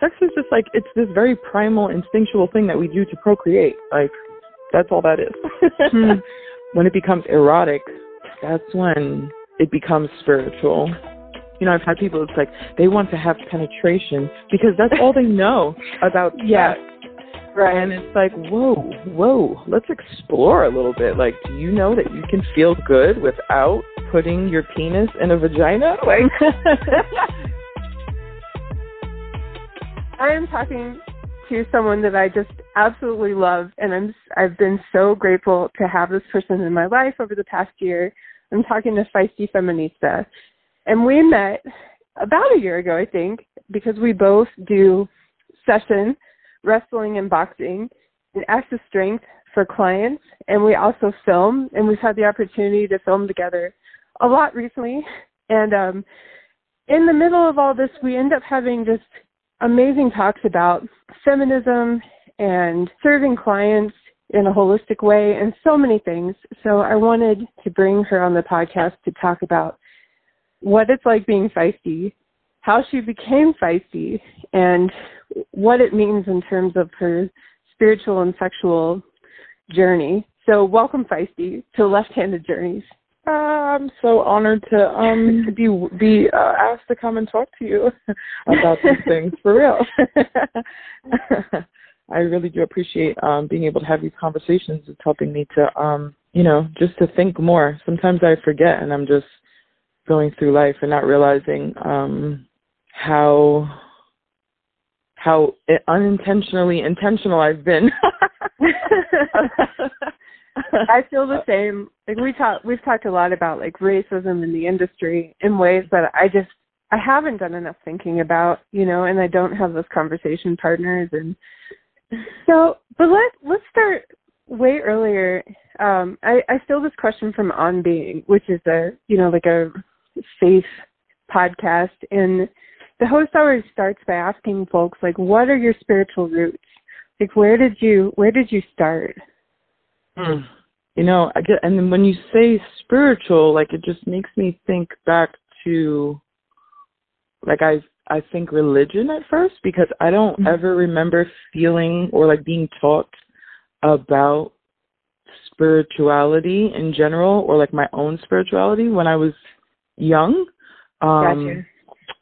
sex is just like it's this very primal instinctual thing that we do to procreate. Like that's all that is. Hmm. when it becomes erotic that's when it becomes spiritual. You know i've had people it's like they want to have penetration because that's all they know about yeah. right. And it's like whoa whoa let's explore a little bit. Like do you know that you can feel good without putting your penis in a vagina? Like I am talking to someone that I just absolutely love, and I'm I've been so grateful to have this person in my life over the past year. I'm talking to Feisty Feminista, and we met about a year ago, I think, because we both do session wrestling and boxing. And of strength for clients, and we also film, and we've had the opportunity to film together a lot recently, and um, in the middle of all this, we end up having just amazing talks about feminism and serving clients in a holistic way and so many things. So I wanted to bring her on the podcast to talk about what it's like being feisty, how she became feisty, and what it means in terms of her spiritual and sexual journey. So welcome feisty to Left Handed Journeys. I'm so honored to um be be uh, asked to come and talk to you about these things for real. I really do appreciate um being able to have these conversations. It's helping me to um you know just to think more. Sometimes I forget and I'm just going through life and not realizing um how how unintentionally intentional I've been. I feel the same. Like we talk, we've talked a lot about like racism in the industry in ways that I just I haven't done enough thinking about, you know, and I don't have those conversation partners. And so, but let let's start way earlier. Um, I I stole this question from On Being, which is a you know like a faith podcast, and the host always starts by asking folks like, what are your spiritual roots? Like, where did you where did you start? Mm. You know, I get, and then when you say spiritual, like it just makes me think back to, like I I think religion at first because I don't mm-hmm. ever remember feeling or like being taught about spirituality in general or like my own spirituality when I was young. Um gotcha.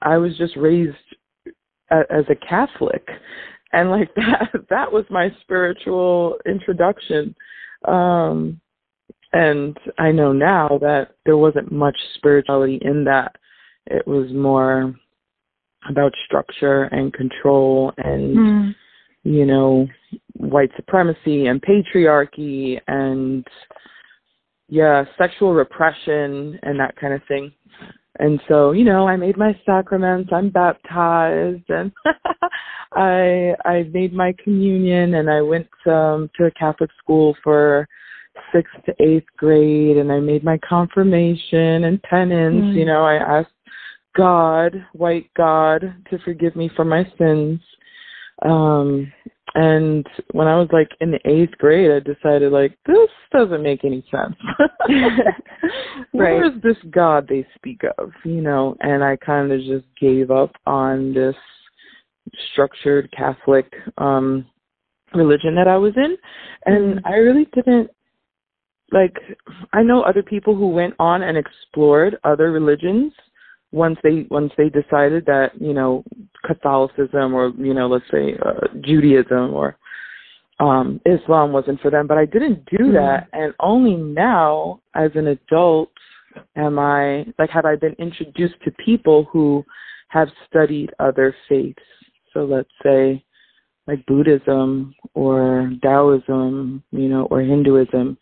I was just raised a, as a Catholic and like that that was my spiritual introduction um, and I know now that there wasn't much spirituality in that. It was more about structure and control and, mm. you know, white supremacy and patriarchy and, yeah, sexual repression and that kind of thing. And so, you know, I made my sacraments, I'm baptized and I I made my communion and I went um to a Catholic school for sixth to eighth grade and I made my confirmation and penance, mm. you know, I asked God, white God, to forgive me for my sins. Um and when I was like in the eighth grade, I decided like this doesn't make any sense. right. Where is this God they speak of? You know, and I kind of just gave up on this structured Catholic um religion that I was in, and mm-hmm. I really didn't like. I know other people who went on and explored other religions once they once they decided that you know Catholicism or you know let's say uh, Judaism or um Islam wasn't for them but I didn't do mm-hmm. that. And only now as an adult am I like have I been introduced to people who have studied other faiths. So let's say like Buddhism or Taoism you know or Hinduism.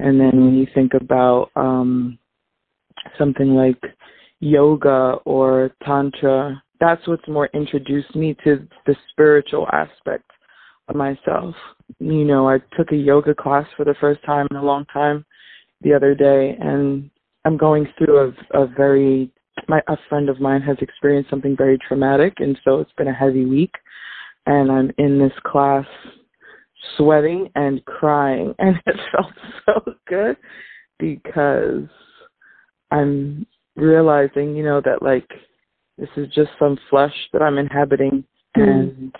And then when you think about um something like yoga or tantra that's what's more introduced me to the spiritual aspect of myself. You know i took a yoga class for the first time in a long time the other day and i'm going through a, a very my a friend of mine has experienced something very traumatic and so it's been a heavy week and i'm in this class sweating and crying and it felt so good because i'm realizing, you know, that like this is just some flesh that I'm inhabiting mm. and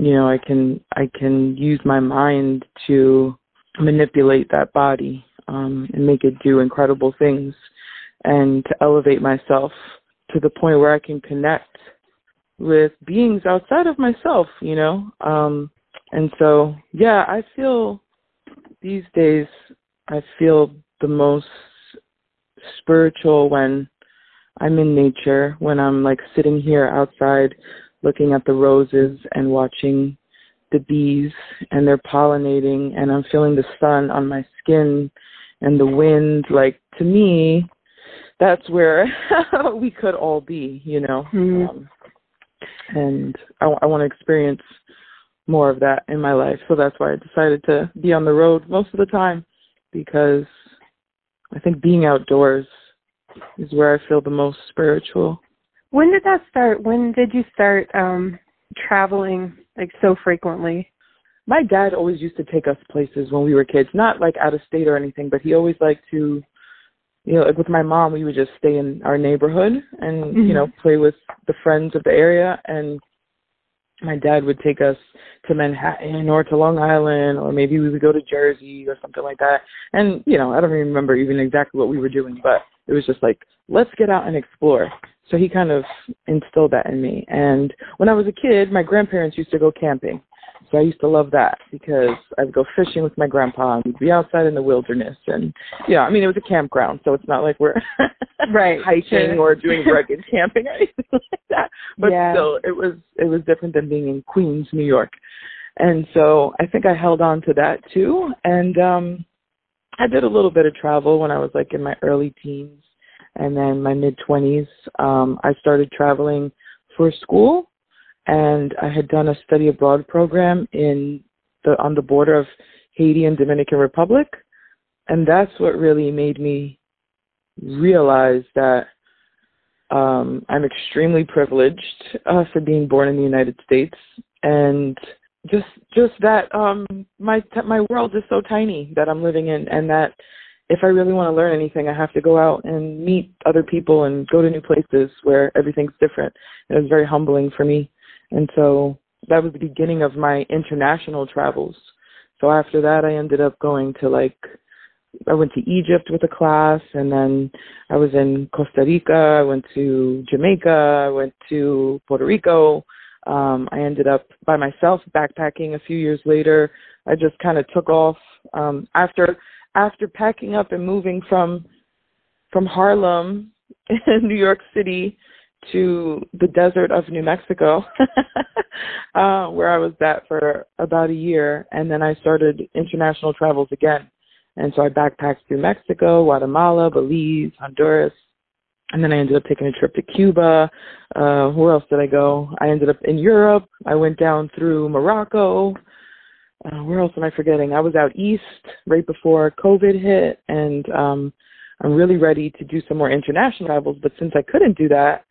you know, I can I can use my mind to manipulate that body um, and make it do incredible things, and to elevate myself to the point where I can connect with beings outside of myself. You know, um, and so yeah, I feel these days I feel the most spiritual when I'm in nature, when I'm like sitting here outside looking at the roses and watching the bees and they're pollinating and I'm feeling the sun on my skin and the wind. Like to me that's where we could all be you know? Mm-hmm. um, and I, I want to experience more of that in my life. So that's why I decided to be on the road most of the time because I think being outdoors is where I feel the most spiritual when did that start? When did you start um traveling like so frequently? My dad always used to take us places when we were kids, not like out of state or anything, but he always liked to you know, like with my mom, we would just stay in our neighborhood and, mm-hmm. you know, play with the friends of the area and my dad would take us to Manhattan or to Long Island or maybe we would go to Jersey or something like that. And, you know, I don't even remember even exactly what we were doing, but it was just like, let's get out and explore. So he kind of instilled that in me. And when I was a kid, my grandparents used to go camping. So I used to love that because I'd go fishing with my grandpa and we'd be outside in the wilderness and yeah, I mean it was a campground, so it's not like we're right hiking or doing rugged camping or anything like that. But yeah. still it was it was different than being in Queens, New York. And so I think I held on to that too. And um I did a little bit of travel when I was like in my early teens and then my mid 20s, um, I started traveling for school, and I had done a study abroad program in the on the border of Haiti and Dominican Republic, and that's what really made me realize that um, I'm extremely privileged uh, for being born in the United States, and just just that um, my my world is so tiny that I'm living in, and that if I really want to learn anything, I have to go out and meet other people and go to new places where everything's different. It was very humbling for me. And so that was the beginning of my international travels. So after that, I ended up going to like, I went to Egypt with a class and then I was in Costa Rica. I went to Jamaica. I went to Puerto Rico. Um, I ended up by myself backpacking a few years later. I just kind of took off um, after after packing up and moving from from Harlem in New York City to the desert of New Mexico, uh, where I was at for about a year, and then I started international travels again. And so I backpacked through Mexico, Guatemala, Belize, Honduras, and then I ended up taking a trip to Cuba. Uh, where else did I go? I ended up in Europe. I went down through Morocco, uh, where else am I forgetting? I was out east right before COVID hit, and um, I'm really ready to do some more international travels. But since I couldn't do that,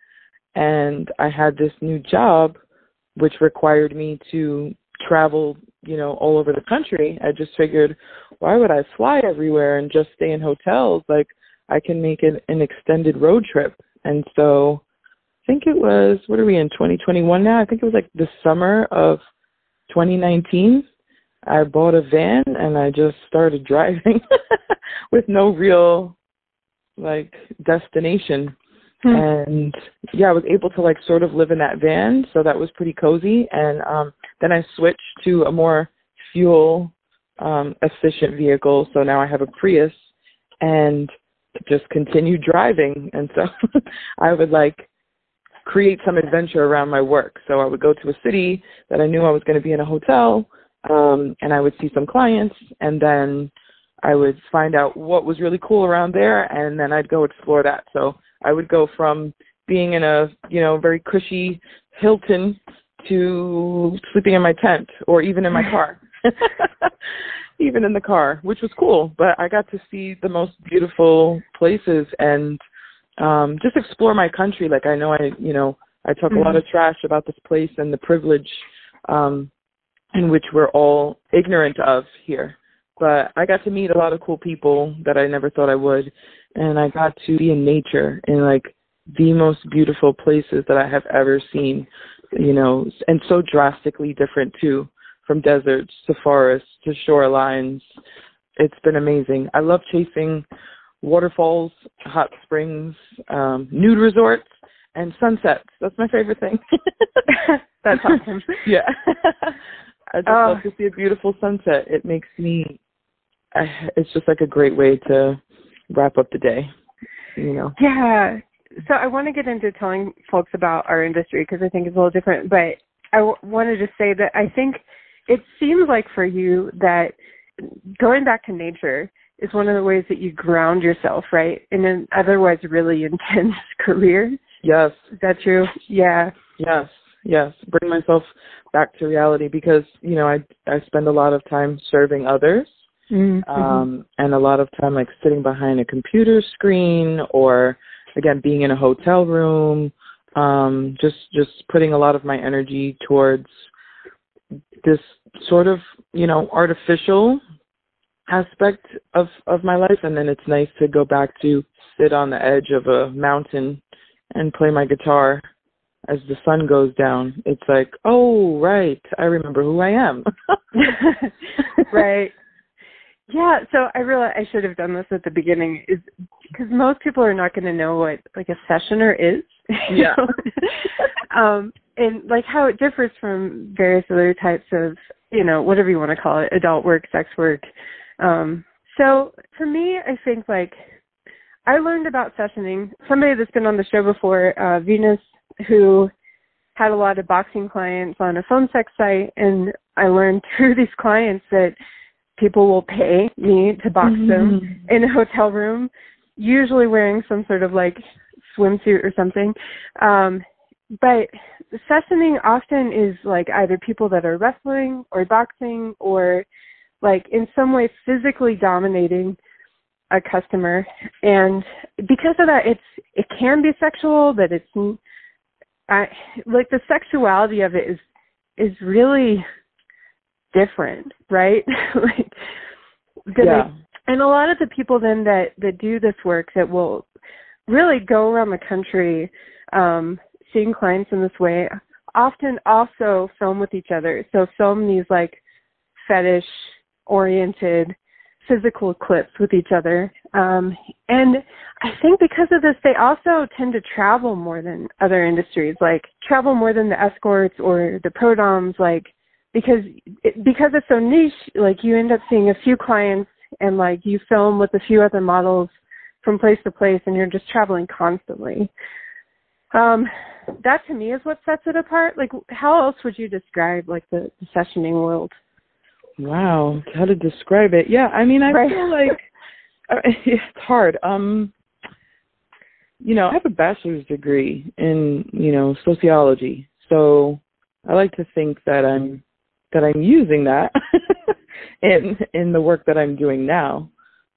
and I had this new job, which required me to travel, you know, all over the country, I just figured, why would I fly everywhere and just stay in hotels? Like, I can make it an extended road trip. And so, I think it was, what are we in, 2021 now? I think it was like the summer of 2019 I bought a van and I just started driving with no real like destination. Hmm. And yeah, I was able to like sort of live in that van, so that was pretty cozy. And um then I switched to a more fuel um efficient vehicle, so now I have a Prius and just continue driving. And so I would like create some adventure around my work. So I would go to a city that I knew I was going to be in a hotel um, and I would see some clients, and then I would find out what was really cool around there, and then I'd go explore that. So I would go from being in a you know very cushy Hilton to sleeping in my tent or even in my car. even in the car, which was cool. But I got to see the most beautiful places and um just explore my country. Like I know I you know, I talk mm-hmm. a lot of trash about this place and the privilege um in which we're all ignorant of here. But I got to meet a lot of cool people that I never thought I would, and I got to be in nature in like the most beautiful places that I have ever seen. you know, and so drastically different too, from deserts to forests to shorelines. It's been amazing. I love chasing waterfalls, hot springs, um, nude resorts, and sunsets. That's my favorite thing. That's awesome. yeah. I just uh, love to see a beautiful sunset. It makes me. I, it's just like a great way to wrap up the day. You know. Yeah. So I want to get into telling folks about our industry because I think it's a little different. But I w- wanted to say that I think it seems like for you that going back to nature is one of the ways that you ground yourself, right? In an otherwise really intense career. Yes. Is that true? Yeah. Yes. Yes. Bring myself back to reality because, you know, I I spend a lot of time serving others. Mm-hmm. Um and a lot of time like sitting behind a computer screen or again being in a hotel room um just just putting a lot of my energy towards this sort of you know artificial aspect of of my life and then it's nice to go back to sit on the edge of a mountain and play my guitar as the sun goes down. It's like oh right i remember who i am. Right. Yeah so i realize i should have done this at the beginning is because most people are not going to know what like a sessioner is. Yeah. Um and like how it differs from various other types of you know whatever you want to call it adult work sex work um, so for me, I think like I learned about sessioning. Somebody that's been on the show before, uh, Venus, who had a lot of boxing clients on a phone sex site, and I learned through these clients that people will pay me to box mm-hmm. them in a hotel room, usually wearing some sort of like swimsuit or something. Um, but sessioning often is like either people that are wrestling or boxing or like in some way physically dominating a customer and because of that it's it can be sexual but it's I, like the sexuality of it is is really different right like yeah. and a lot of the people then that that do this work that will really go around the country um seeing clients in this way often also film with each other so film these like fetish oriented physical clips with each other. Um, and I think because of this, they also tend to travel more than other industries, like travel more than the escorts or the pro doms, like because it, because it's so niche, like you end up seeing a few clients and like you film with a few other models from place to place, and you're just traveling constantly. Um, that to me is what sets it apart. Like, how else would you describe like the, the sessioning world? Wow, how to describe it? Yeah, I mean, I right. feel like uh, it's hard. Um, you know, I have a bachelor's degree in you know sociology, so I like to think that I'm that I'm using that in in the work that I'm doing now.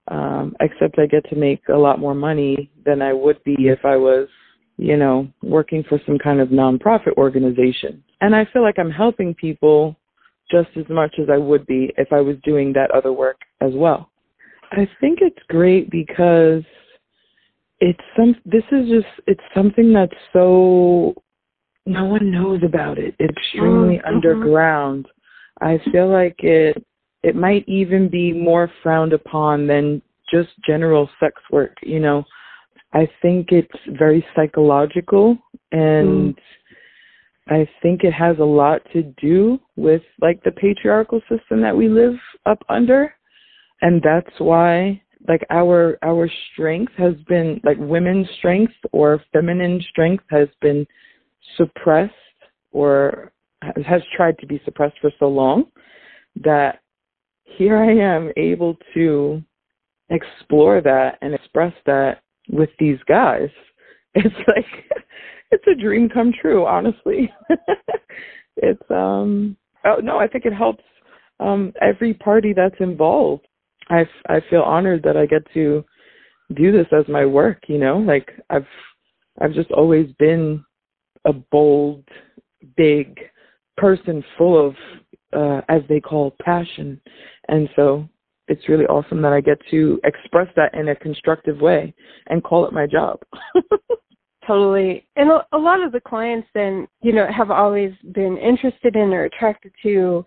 Um, except I get to make a lot more money than I would be if I was, you know, working for some kind of nonprofit organization. And I feel like I'm helping people just as much as I would be if I was doing that other work as well. I think it's great because it's some this is just it's something that's so no one knows about it. It's extremely mm-hmm. underground. I feel like it it might even be more frowned upon than just general sex work, you know. I think it's very psychological and mm. I think it has a lot to do with like the patriarchal system that we live up under. And that's why like our our strength has been like women's strength or feminine strength has been suppressed or has tried to be suppressed for so long that here I am able to explore that and express that with these guys. It's like it's a dream come true, honestly. it's um oh no, I think it helps um every party that's involved. I I feel honored that I get to do this as my work, you know? Like I've I've just always been a bold, big person full of uh as they call passion. And so it's really awesome that I get to express that in a constructive way and call it my job. totally. And a, a lot of the clients then, you know, have always been interested in or attracted to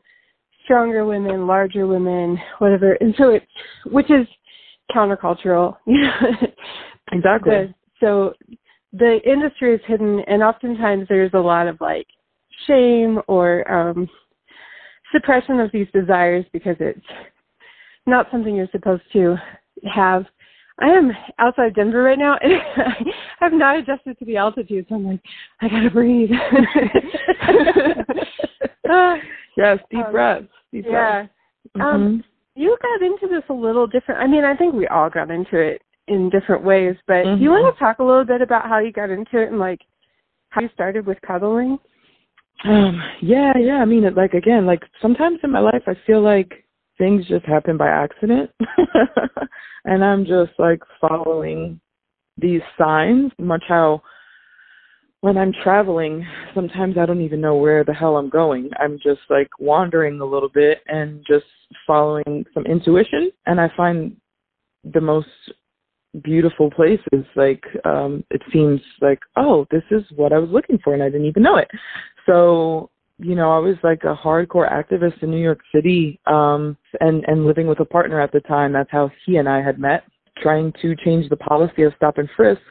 stronger women, larger women, whatever. And so it's, which is countercultural. Exactly. The, so the industry is hidden and oftentimes there's a lot of like shame or um suppression of these desires because it's not something you're supposed to have. I am outside Denver right now and I have not adjusted to the altitude, so I'm like, I gotta breathe. yes, deep um, breaths. Deep yeah. breaths. Um, Mm-hmm. you got into this a little different. I mean, I think we all got into it in different ways, but do you want to talk a little bit about how you got into it and like how you started with cuddling? Um, yeah, yeah. I mean, it, like again, like sometimes in my life, I feel like things just happen by accident, and I'm just like following these signs. Much how when I'm traveling, sometimes I don't even know where the hell I'm going. I'm just like wandering a little bit and just following some intuition, and I find the most beautiful places like um it seems like oh this is what i was looking for and i didn't even know it so you know i was like a hardcore activist in new york city um and and living with a partner at the time. That's how he and i had met trying to change the policy of stop and frisk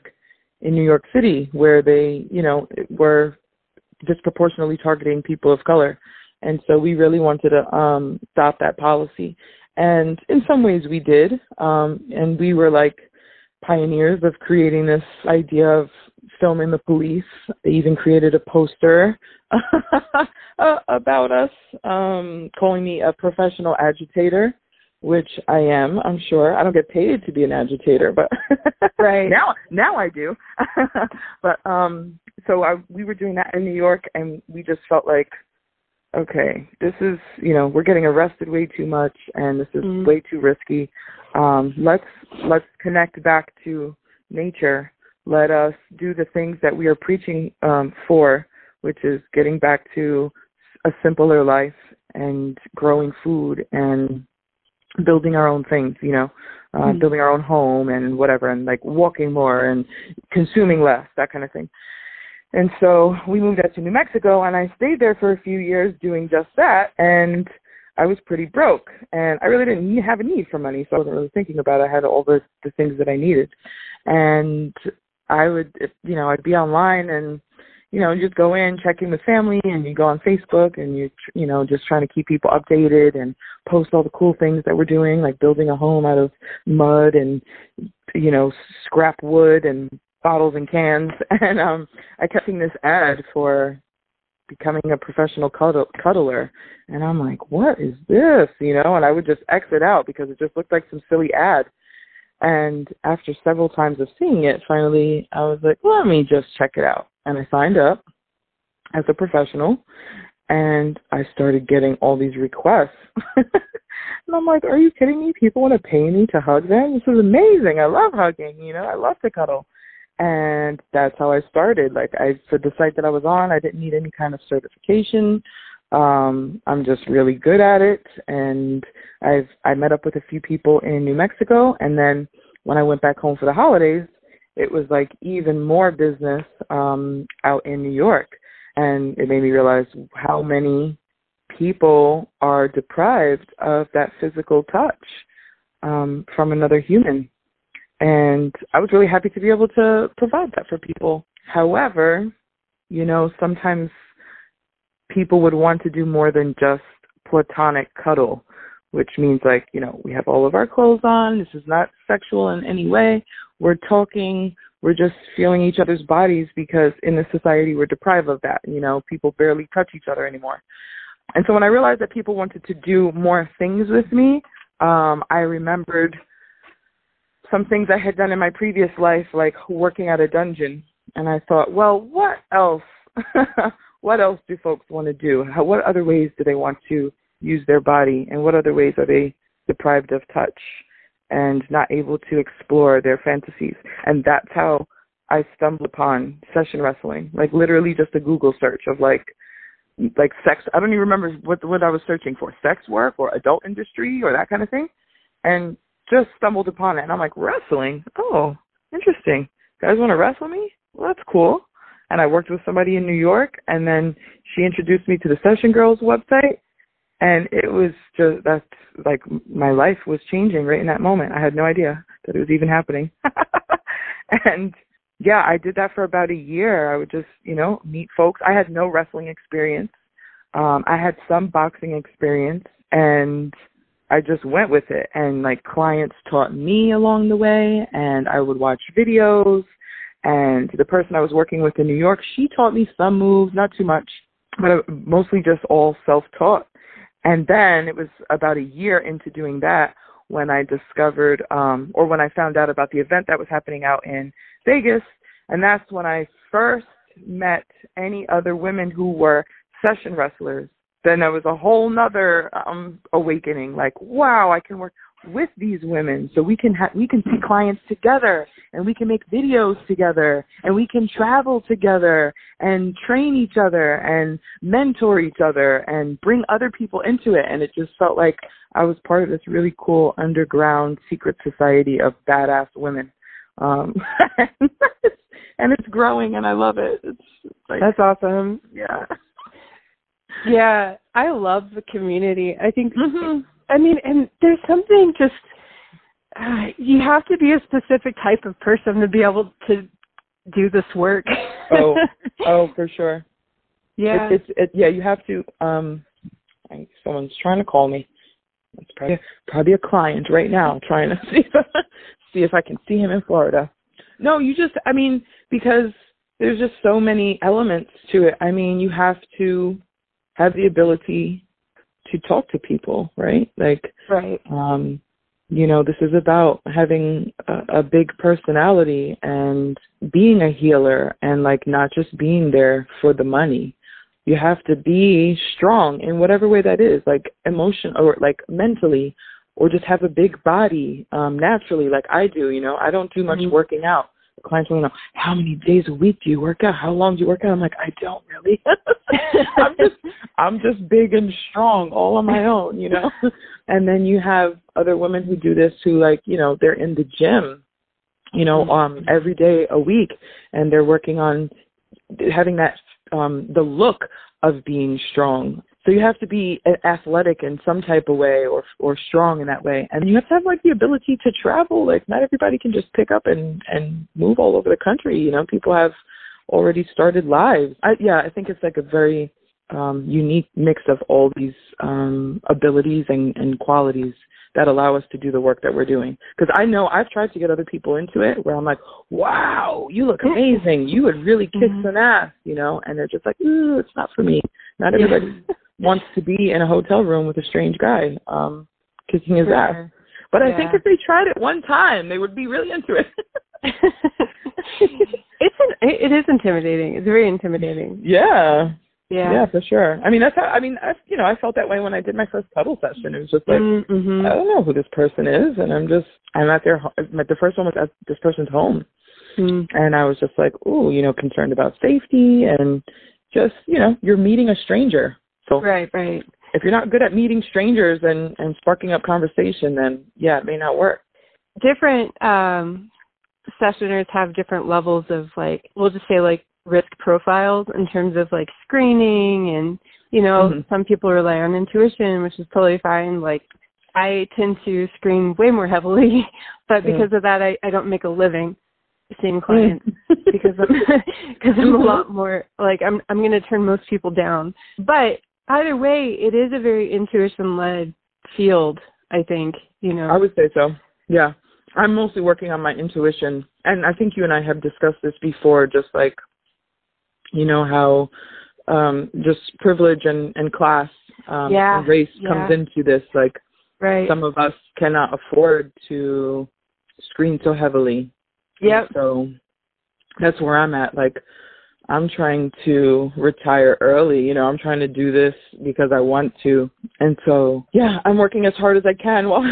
in new york city where they you know were disproportionately targeting people of color. And so we really wanted to um stop that policy. And in some ways we did um and we were like pioneers of creating this idea of filming the police. They even created a poster about us, um, calling me a professional agitator, which I am, I'm sure. I don't get paid to be an agitator, but Right. now now I do. but um so I we were doing that in New York and we just felt like okay, this is, you know, we're getting arrested way too much and this is Mm. way too risky. Um let's let's connect back to nature. Let us do the things that we are preaching um for, which is getting back to a simpler life and growing food and building our own things, you know, uh, Mhm. building our own home and whatever, and like walking more and consuming less, that kind of thing. And so we moved out to New Mexico, and I stayed there for a few years doing just that. And I was pretty broke, and I really didn't have a need for money, so I wasn't really thinking about it. I had all the the things that I needed, and I would, you know, I'd be online and you know, just go in, check in with family, and you go on Facebook, and you, you know, just trying to keep people updated and post all the cool things that we're doing, like building a home out of mud and, you know, scrap wood and bottles and cans. And um, I kept seeing this ad for becoming a professional cuddle- cuddler, and I'm like, what is this? You know, and I would just exit out because it just looked like some silly ad. And after several times of seeing it, finally I was like, let me just check it out. And I signed up as a professional and I started getting all these requests. and I'm like, are you kidding me? People want to pay me to hug them? This is amazing. I love hugging, you know, I love to cuddle. And that's how I started. Like I for the site that I was on, I didn't need any kind of certification. Um, I'm just really good at it and I've I met up with a few people in New Mexico and then when I went back home for the holidays, it was like even more business um out in New York and it made me realize how many people are deprived of that physical touch um from another human and I was really happy to be able to provide that for people. However, you know, sometimes people would want to do more than just platonic cuddle, which means like, you know, we have all of our clothes on. This is not sexual in any way. We're talking, we're just feeling each other's bodies because in this society we're deprived of that. You know, people barely touch each other anymore. And so when I realized that people wanted to do more things with me, um, I remembered some things I had done in my previous life, like working at a dungeon. And I thought, well, what else? what else do folks want to do? How, what other ways do they want to use their body? And what other ways are they deprived of touch and not able to explore their fantasies? And that's how I stumbled upon session wrestling, like literally just a Google search of like, like sex. I don't even remember what what I was searching for, sex work or adult industry or that kind of thing, and just stumbled upon it. And I'm like, wrestling? Oh, interesting. Guys want to wrestle me? well, that's cool. And I worked with somebody in New York, and then she introduced me to the Session Girls website, and it was just that's like my life was changing right in that moment. I had no idea that it was even happening. and yeah, I did that for about a year. I would just, you know, meet folks. I had no wrestling experience. Um, I had some boxing experience and I just went with it and like clients taught me along the way and I would watch videos and the person I was working with in New York, she taught me some moves, not too much, but mostly just all self-taught. And then it was about a year into doing that when I discovered um or when I found out about the event that was happening out in Vegas and that's when I first met any other women who were session wrestlers. Then there was a whole nother um awakening like wow, I can work with these women. So we can ha- we can see clients together and we can make videos together and we can travel together and train each other and mentor each other and bring other people into it. And it just felt like I was part of this really cool underground secret society of badass women. Um and it's growing and I love it. It's, it's like that's awesome. Yeah yeah I love the community I think mm-hmm. I mean, and there's something just uh, you have to be a specific type of person to be able to do this work. oh, oh, for sure. Yeah, it, it's it, yeah. You have to. Um, I, someone's trying to call me. It's probably probably a client right now trying to see if, see if I can see him in Florida. No, you just. I mean, because there's just so many elements to it. I mean, you have to have the ability to talk to people, right? Like, right. Um, you know, this is about having a, a big personality and being a healer and like not just being there for the money. You have to be strong in whatever way that is, like emotion or like mentally, or just have a big body um naturally, like I do. You know, I don't do much mm-hmm. working out clients want to know how many days a week do you work out? How long do you work out? I'm like, I don't really. I'm just I'm just big and strong all on my own, you know. and then you have other women who do this who like, you know, they're in the gym, you know, um every day a week and they're working on having that um the look of being strong so you have to be athletic in some type of way or or strong in that way. And you have to have like the ability to travel. Like not everybody can just pick up and and move all over the country, you know. People have already started lives. I yeah, I think it's like a very um unique mix of all these um abilities and and qualities that allow us to do the work that we're doing. Because I know I've tried to get other people into it where I'm like, wow, you look amazing. You would really kick mm-hmm. some ass, you know, and they're just like, ooh, it's not for me. Not everybody wants to be in a hotel room with a strange guy um kicking his ass. But yeah. I think if they tried it one time, they would be really into it. it's an, it is intimidating. It's very intimidating. Yeah. Yeah. Yeah, for sure. I mean, that's how. I mean, I you know, I felt that way when I did my first cuddle session. It was just like mm-hmm. I don't know who this person is, and I'm just I'm at their the first one was at this person's home, mm. and I was just like, ooh, you know, concerned about safety and just you know, you're meeting a stranger, so right, right. If you're not good at meeting strangers and and sparking up conversation, then yeah, it may not work. Different um sessioners have different levels of like we'll just say like risk profiles in terms of like screening and you know mm-hmm. some people rely on intuition which is totally fine like i tend to screen way more heavily but because of that i i don't make a living seeing clients because i'm because i'm a mm-hmm. lot more like i'm i'm going to turn most people down but either way, it is a very intuition led field, I think, you know. I would say so. Yeah. I'm mostly working on my intuition. And I think you and I have discussed this before, just like, you know, how um just privilege and, and class um yeah, and race yeah. comes into this. Like right. some of us cannot afford to screen so heavily. Yeah. So that's where I'm at. Like I'm trying to retire early. You know, I'm trying to do this because I want to. And so, yeah, I'm working as hard as I can while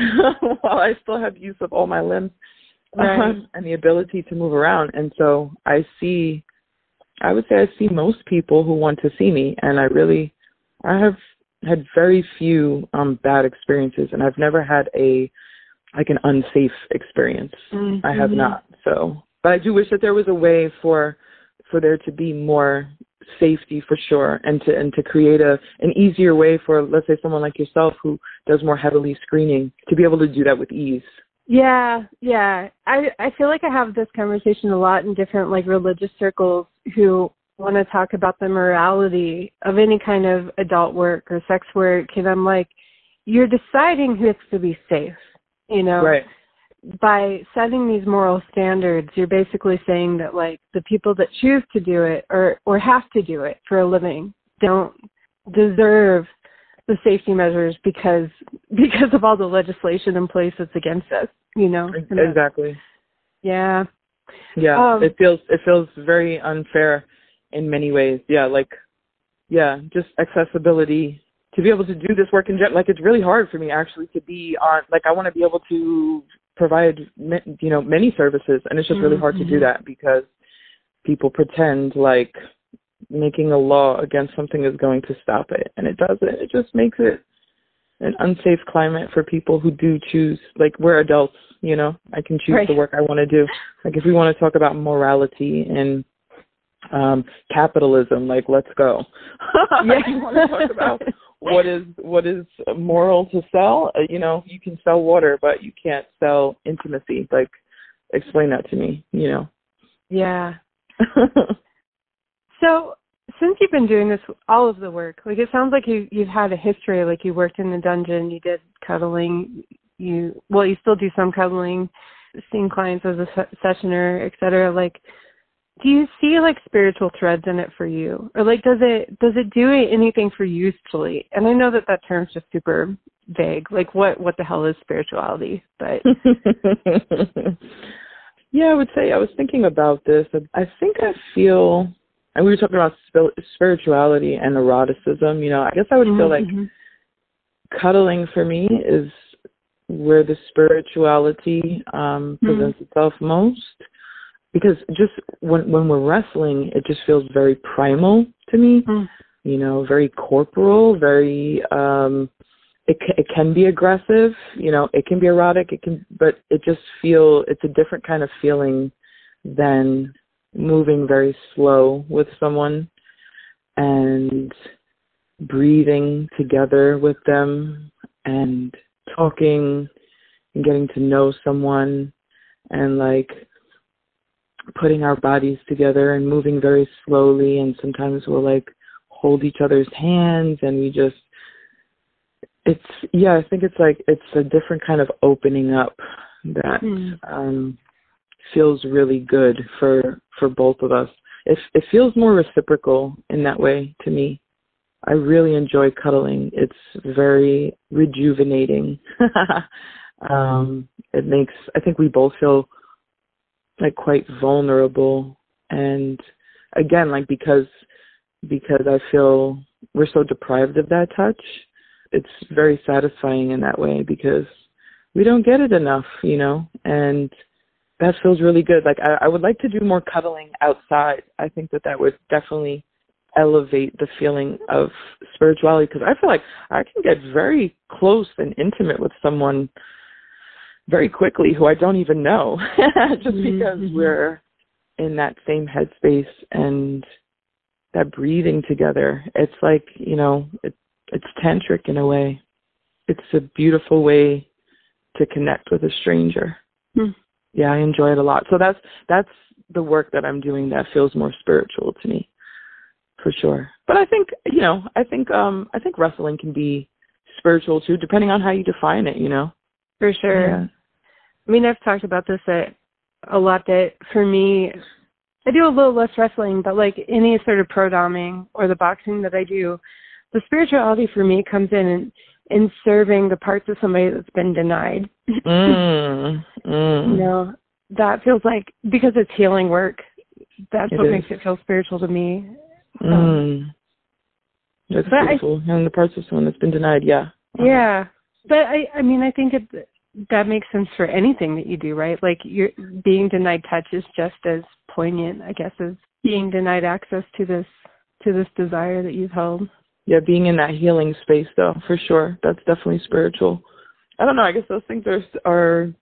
while I still have use of all my limbs right. um, and the ability to move around. And so, I see I would say I see most people who want to see me and I really I have had very few um bad experiences and I've never had a like an unsafe experience. Mm-hmm. I have not. So, but I do wish that there was a way for for there to be more safety for sure and to and to create a an easier way for let's say someone like yourself who does more heavily screening to be able to do that with ease. Yeah yeah. I i feel like i have this conversation a lot in different like religious circles who want to talk about the morality of any kind of adult work or sex work and i'm like you're deciding who has to be safe you know? Right by setting these moral standards, you're basically saying that like the people that choose to do it or or have to do it for a living don't deserve the safety measures because because of all the legislation in place that's against us, you know. Exactly. Yeah. Yeah. Um, it feels it feels very unfair in many ways. Yeah, like yeah, just accessibility to be able to do this work in general. Like it's really hard for me actually to be on. Like I want to be able to provide you know many services and it's just really hard to do mm-hmm. that because people pretend like making a law against something is going to stop it and it doesn't it just makes it an unsafe climate for people who do choose like we're adults you know i can choose right. the work i want to do like if we want to talk about morality and um capitalism like let's go yeah. you want to talk about what is what is moral to sell? Uh, you know you can sell water but you can't sell intimacy. Like explain that to me you know. Yeah. So since you've been doing this all of the work like it sounds like you you've had a history like you worked in the dungeon you did cuddling you well you still do some cuddling seeing clients as a sessioner et cetera. Like do you see like spiritual threads in it for you or like does it does it do anything for you usefully and i know that that term's just super vague like what what the hell is spirituality but yeah i would say i was thinking about this i think i feel and we were talking about spirituality and eroticism you know i guess i would feel like mm-hmm. cuddling for me is where the spirituality um presents mm-hmm. itself most because just when when we're wrestling, it just feels very primal to me. Mm. You know, very corporal, very um it it can be aggressive, you know, it can be erotic, it can but it just feel it's a different kind of feeling than moving very slow with someone and breathing together with them and talking and getting to know someone and like putting our bodies together and moving very slowly and sometimes we'll like hold each other's hands and we just it's yeah i think it's like it's a different kind of opening up that mm. um feels really good for for both of us. It it feels more reciprocal in that way to me. I really enjoy cuddling. It's very rejuvenating. Um it makes i think we both feel like quite vulnerable. And again like because because I feel we're so deprived of that touch it's very satisfying in that way because we don't get it enough you know? And that feels really good. Like I, I would like to do more cuddling outside. I think that that would definitely elevate the feeling of spirituality because I feel like I can get very close and intimate with someone very quickly who I don't even know just mm-hmm. because we're in that same headspace and that breathing together. It's like, you know, it, it's tantric in a way. It's a beautiful way to connect with a stranger. Mm. Yeah, I enjoy it a lot. So that's that's the work that I'm doing that feels more spiritual to me. For sure. But I think, you know, I think um I think wrestling can be spiritual too, depending on how you define it, you know. For sure. Yeah. I mean, I've talked about this a, a lot that for me, I do a little less wrestling, but like any sort of pro doming or the boxing that I do, the spirituality for me comes in in, in serving the parts of somebody that's been denied. mm, mm. You know, that feels like because it's healing work. That's it what is. makes it feel spiritual to me. Mm. That's beautiful. I, and the parts of someone that's been denied, yeah. Yeah, but I, I mean, I think it, that makes sense for anything that you do, right? Like you're being denied touch is just as poignant, I guess, as being denied access to this to this desire that you've held. Yeah, being in that healing space though, for sure. That's definitely spiritual. I don't know, I guess those things are are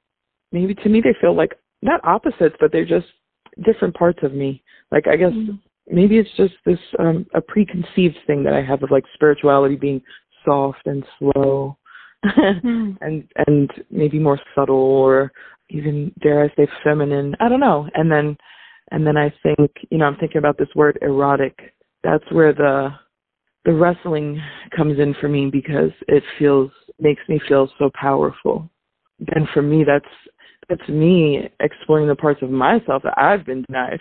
maybe to me they feel like not opposites, but they're just different parts of me. Like I guess mm. maybe it's just this um a preconceived thing that I have of like spirituality being soft and slow mm. and and maybe more subtle or even dare I say feminine. I don't know. And then and then I think, you know, I'm thinking about this word erotic. That's where the the wrestling comes in for me because it feels makes me feel so powerful. And for me that's that's me exploring the parts of myself that I've been denied.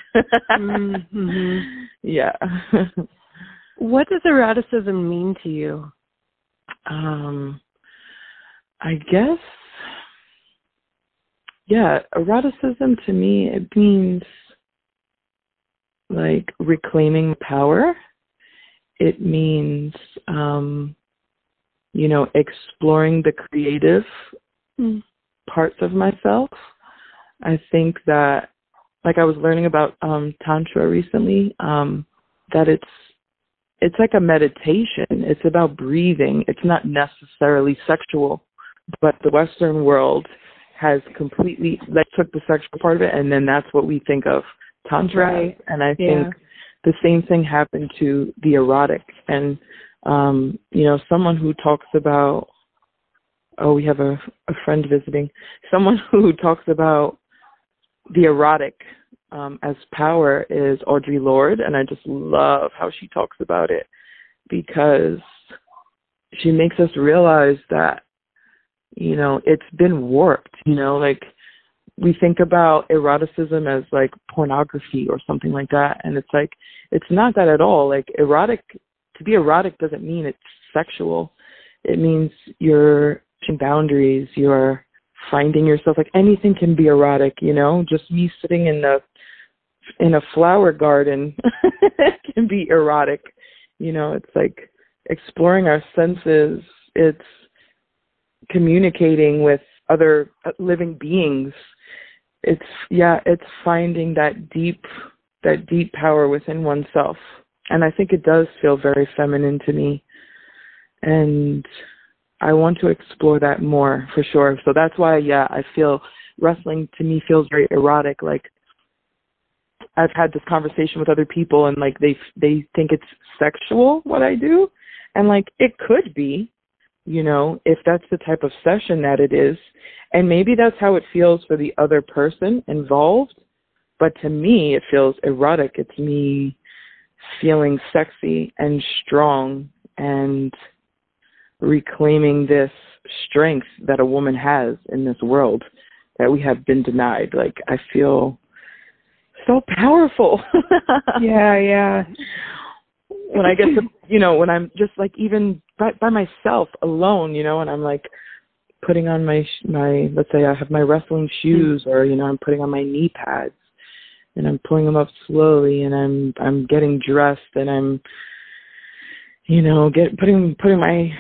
mm-hmm. Yeah. what does eroticism mean to you? Um I guess yeah, eroticism to me it means like reclaiming power. It means um you know, exploring the creative mm. parts of myself. I think that like I was learning about um tantra recently, um that it's it's like a meditation. It's about breathing. It's not necessarily sexual, but the Western world has completely like took the sexual part of it, and then that's what we think of tantra. Right. And I yeah. think the same thing happened to the erotic. And um, you know, someone who talks about oh, we have a, a friend visiting. Someone who talks about the erotic um, as power is Audre Lorde, and I just love how she talks about it because she makes us realize that you know it's been warped. You know, like we think about eroticism as like pornography or something like that, and it's like it's not that at all. Like erotic to be erotic doesn't mean it's sexual. It means you're pushing boundaries, you're finding yourself like anything can be erotic, you know? Just me sitting in the in a flower garden can be erotic. You know, it's like exploring our senses. It's communicating with other uh, living beings. It's yeah, it's finding that deep that deep power within oneself. And I think it does feel very feminine to me. And I want to explore that more for sure. So that's why yeah, I feel wrestling to me feels very erotic like I've had this conversation with other people and like they they think it's sexual what I do and like it could be you know if that's the type of session that it is and maybe that's how it feels for the other person involved but to me it feels erotic it's me feeling sexy and strong and reclaiming this strength that a woman has in this world that we have been denied like i feel so powerful. yeah, yeah. When I get to, you know, when I'm just like even by by myself alone, you know, and I'm like putting on my my let's say I have my wrestling shoes or you know I'm putting on my knee pads and I'm pulling them up slowly and I'm I'm getting dressed and I'm you know get putting putting my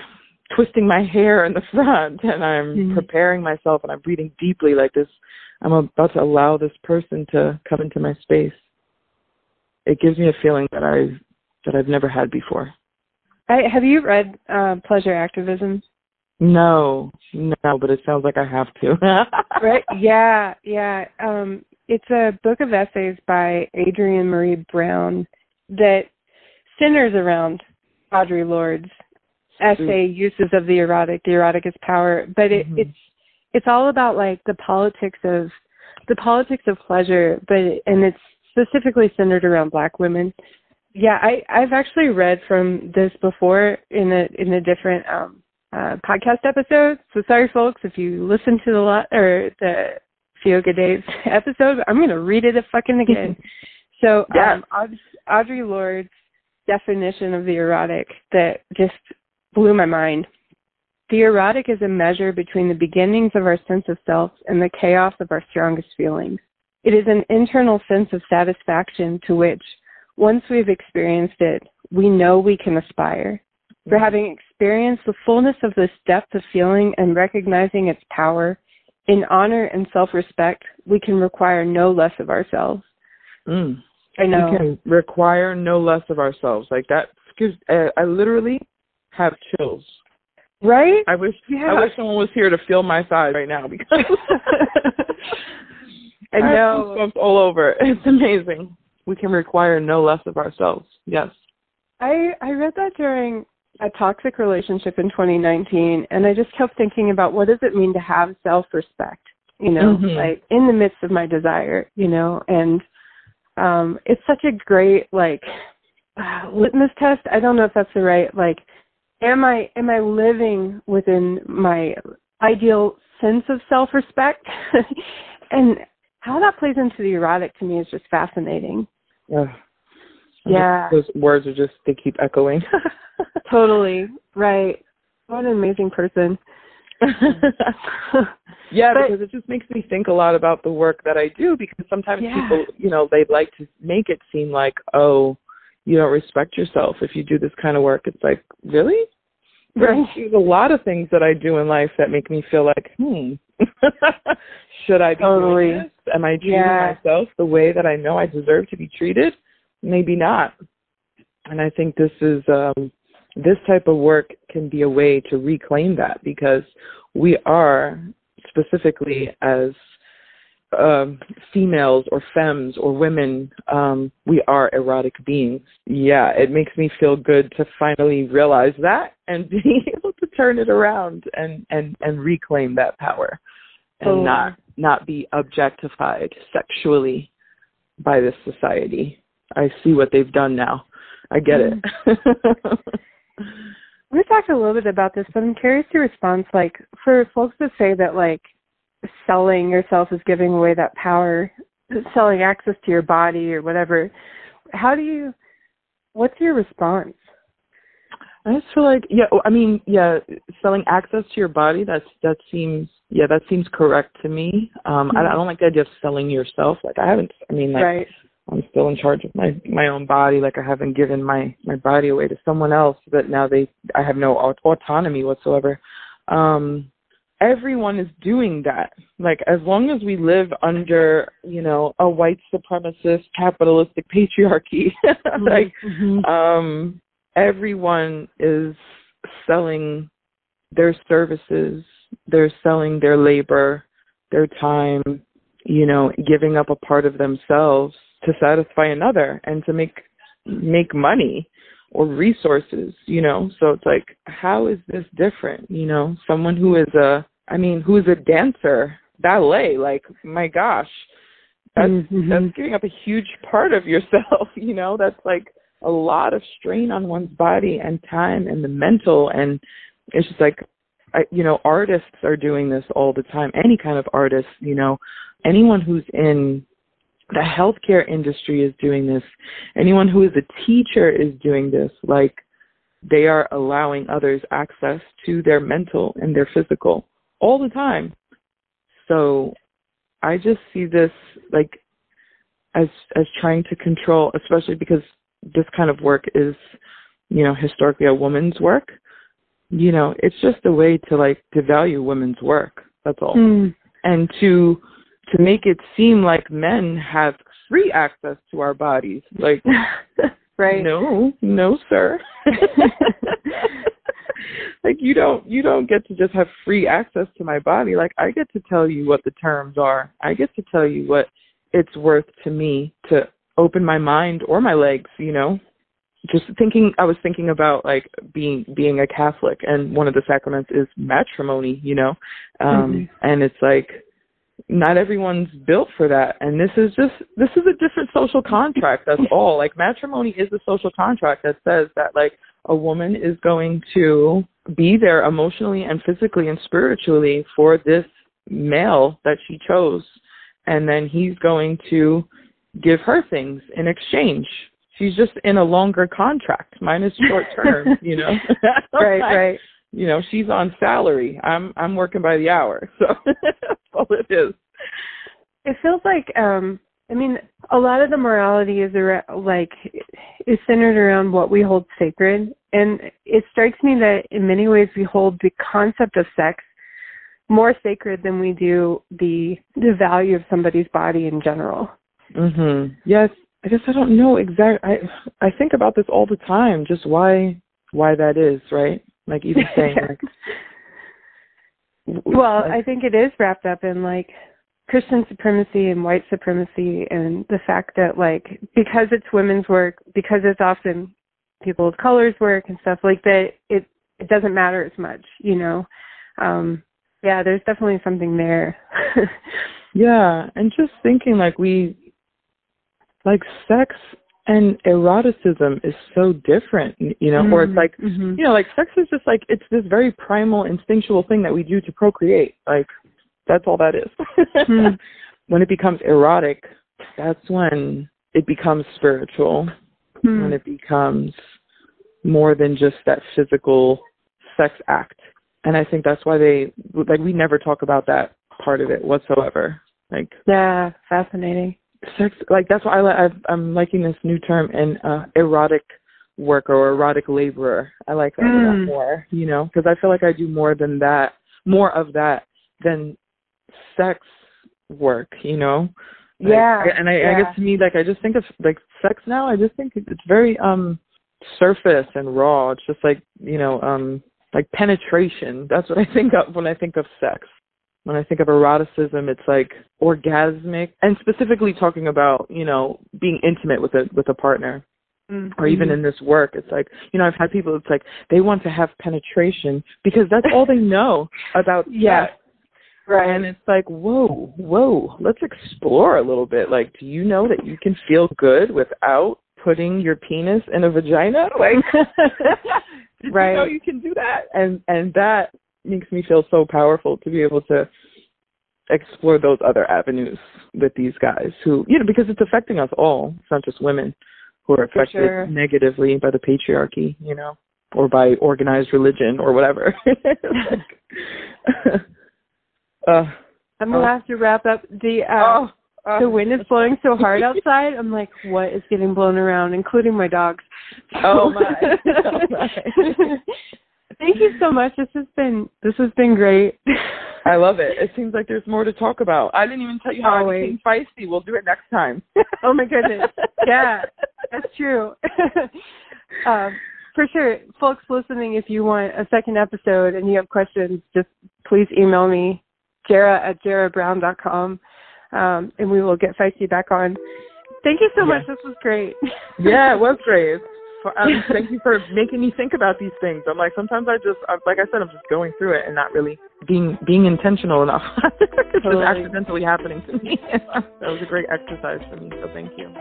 twisting my hair in the front and I'm mm-hmm. preparing myself and I'm breathing deeply like this I'm about to allow this person to come into my space. It gives me a feeling that I've that I've never had before. I, have you read uh, Pleasure Activism? No, no, but it sounds like I have to. right? Yeah, yeah. Um, it's a book of essays by Adrienne Maree Brown that centers around Audre Lorde's essay uses of the erotic. The erotic is power, but it, mm-hmm. it's it's all about like the politics of the politics of pleasure, but and it's specifically centered around black women. Yeah, I I've actually read from this before in a in a different um uh podcast episode. So sorry folks if you listen to the lot or the Fioga Days episode, I'm going to read it a fucking again. so um Audre Lorde's definition of the erotic that just blew my mind the erotic is a measure between the beginnings of our sense of self and the chaos of our strongest feelings. It is an internal sense of satisfaction to which, once we've experienced it, we know we can aspire. For having experienced the fullness of this depth of feeling and recognizing its power, in honor and self respect, we can require no less of ourselves. Mm. I know. We can require no less of ourselves. Like that gives, uh, I literally have chills Right? I wish yeah. I wish someone was here to feel my side right now because I know I all over. It's amazing. We can require no less of ourselves. Yes. I I read that during a toxic relationship in 2019 and I just kept thinking about what does it mean to have self-respect, you know, mm-hmm. like in the midst of my desire, you know, and um it's such a great like uh, litmus test. I don't know if that's the right like am I am I living within my ideal sense of self-respect? and how that plays into the erotic to me is just fascinating. Yeah. Yeah. Those words are just they keep echoing. totally. Right. What an amazing person. yeah, but, because it just makes me think a lot about the work that I do because sometimes yeah. people, you know, they like to make it seem like, oh, you don't respect yourself if you do this kind of work. It's like, really? Right. There's a lot of things that I do in life that make me feel like, hmm, should I be totally. doing this? Am I treating yeah. myself the way that I know I deserve to be treated? Maybe not. And I think this is um this type of work can be a way to reclaim that because we are specifically as um, females or femmes or women, um, we are erotic beings. Yeah, it makes me feel good to finally realize that and be able to turn it around and and and reclaim that power and oh. not not be objectified sexually by this society. I see what they've done now. I get it. Mm. we talked a little bit about this, but I'm curious your response. Like for folks that say that like selling yourself is giving away that power, selling access to your body or whatever. How do you? What's your response? I just feel like yeah, I mean yeah, selling access to your body that's that seems yeah that seems correct to me. Um, mm-hmm. I, I don't like the idea of selling yourself. Like I haven't. I mean like. Right. I'm still in charge of my my own body. Like I haven't given my my body away to someone else, but now they I have no autonomy whatsoever. Um, everyone is doing that. Like as long as we live under, you know, a white supremacist capitalistic patriarchy, like mm-hmm. um everyone is selling their services, they're selling their labor, their time, you know, giving up a part of themselves to satisfy another and to make make money or resources, you know. So it's like, how is this different? You know, someone who is a, I mean, who is a dancer, ballet, like, my gosh, that's mm-hmm. that's giving up a huge part of yourself. You know, that's like a lot of strain on one's body and time and the mental, and it's just like, I, you know, artists are doing this all the time. Any kind of artist, you know, anyone who's in the healthcare industry is doing this. Anyone who is a teacher is doing this. Like they are allowing others access to their mental and their physical all the time. So I just see this like as as trying to control, especially because this kind of work is, you know, historically a woman's work. You know, it's just a way to like devalue women's work. That's all. Mm. And to to make it seem like men have free access to our bodies. Like, right? No, no, sir. like you don't you don't get to just have free access to my body. Like I get to tell you what the terms are. I get to tell you what it's worth to me to open my mind or my legs, you know. Just thinking I was thinking about like being being a Catholic and one of the sacraments is matrimony, you know. Um mm-hmm. and it's like not everyone's built for that. And this is just this is a different social contract that's all. Like matrimony is a social contract that says that like a woman is going to be there emotionally and physically and spiritually for this male that she chose. And then he's going to give her things in exchange. She's just in a longer contract mine is short term you know? Right. right you know she's on salary. I'm i'm working by the hour. So that's all it is. It feels like um i mean a lot of the morality is around, like is centered around what we hold sacred. And it strikes me that in many ways we hold the concept of sex more sacred than we do the the value of somebody's body in general. Mhm yes. I guess i don't know exactly i i think about this all the time just why why that is right like even saying like well, I think it is wrapped up in like Christian supremacy and white supremacy and the fact that like because it's women's work, because it's often people of color's work and stuff like that, it it doesn't matter as much, you know. Um yeah, there's definitely something there. yeah, and just thinking like we like sex and eroticism is so different, you know, mm-hmm. or it's like, mm-hmm. you know, like sex is just like, it's this very primal, instinctual thing that we do to procreate. Like, that's all that is. mm. When it becomes erotic, that's when it becomes spiritual. Mm. When it becomes more than just that physical sex act. And I think that's why they like we never talk about that part of it whatsoever. Like yeah, fascinating. Sex like that's why I I've, I'm liking this new term in uh, erotic worker or erotic laborer. I like that mm. a lot more, you know, because I feel like I do more than that, more of that than sex work, you know? Yeah. Like, and I, yeah. I guess to me, like, I just think of like sex now. I just think it's very um surface and raw. It's just like you know, um like penetration. That's what I think of when I think of sex. When I think of eroticism, it's like orgasmic, and specifically talking about you know being intimate with a with a partner. Mm-hmm. Or even in this work, it's like you know I've had people. It's like they want to have penetration because that's all they know about yeah. sex. Right. And it's like, whoa, whoa, let's explore a little bit. Like, do you know that you can feel good without putting your penis in a vagina? Like, did right. you know you can do that? And and that makes me feel so powerful to be able to explore those other avenues with these guys who, you know, because it's affecting us all. It's not just women who are affected sure. negatively by the patriarchy, you know, or by organized religion or whatever. Uh, I'm gonna uh, have to wrap up. The uh, oh, uh, the wind is blowing so hard outside. I'm like, what is getting blown around, including my dogs. Oh my! Oh my. Thank you so much. This has been this has been great. I love it. It seems like there's more to talk about. I didn't even tell you how I became feisty. We'll do it next time. oh my goodness. Yeah, that's true. um, for sure, folks listening, if you want a second episode and you have questions, just please email me Jara at jarabrown.com, um, and we will get Feisty back on. Thank you so much. This was great. yeah, it was great. Um, thank you for making me think about these things. I'm like sometimes I just I'm, like I said I'm just going through it and not really being being intentional enough. it's totally. just accidentally happening to me. that was a great exercise for me. So thank you.